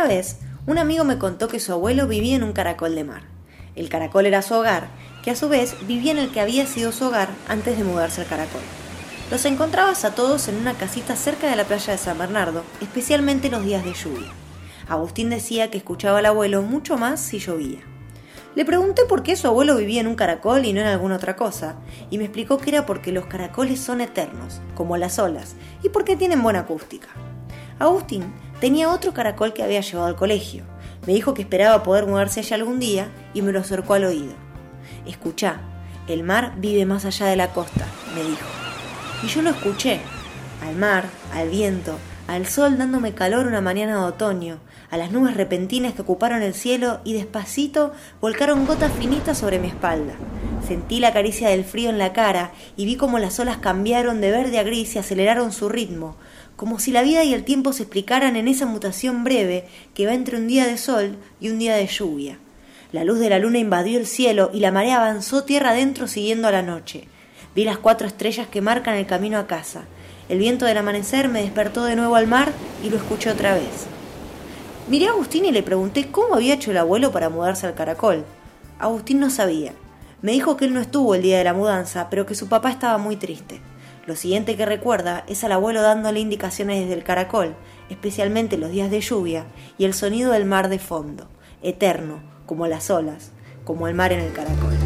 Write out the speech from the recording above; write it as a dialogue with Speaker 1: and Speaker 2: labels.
Speaker 1: Una vez, un amigo me contó que su abuelo vivía en un caracol de mar. El caracol era su hogar, que a su vez vivía en el que había sido su hogar antes de mudarse al caracol. Los encontrabas a todos en una casita cerca de la playa de San Bernardo, especialmente los días de lluvia. Agustín decía que escuchaba al abuelo mucho más si llovía. Le pregunté por qué su abuelo vivía en un caracol y no en alguna otra cosa, y me explicó que era porque los caracoles son eternos, como las olas, y porque tienen buena acústica. Agustín tenía otro caracol que había llevado al colegio. Me dijo que esperaba poder mudarse allá algún día y me lo acercó al oído. Escuchá, el mar vive más allá de la costa, me dijo. Y yo lo escuché, al mar, al viento, al sol dándome calor una mañana de otoño, a las nubes repentinas que ocuparon el cielo y despacito volcaron gotas finitas sobre mi espalda. Sentí la caricia del frío en la cara y vi cómo las olas cambiaron de verde a gris y aceleraron su ritmo, como si la vida y el tiempo se explicaran en esa mutación breve que va entre un día de sol y un día de lluvia. La luz de la luna invadió el cielo y la marea avanzó tierra adentro siguiendo a la noche. Vi las cuatro estrellas que marcan el camino a casa. El viento del amanecer me despertó de nuevo al mar y lo escuché otra vez. Miré a Agustín y le pregunté cómo había hecho el abuelo para mudarse al caracol. Agustín no sabía. Me dijo que él no estuvo el día de la mudanza, pero que su papá estaba muy triste. Lo siguiente que recuerda es al abuelo dándole indicaciones desde el caracol, especialmente los días de lluvia, y el sonido del mar de fondo, eterno, como las olas, como el mar en el caracol.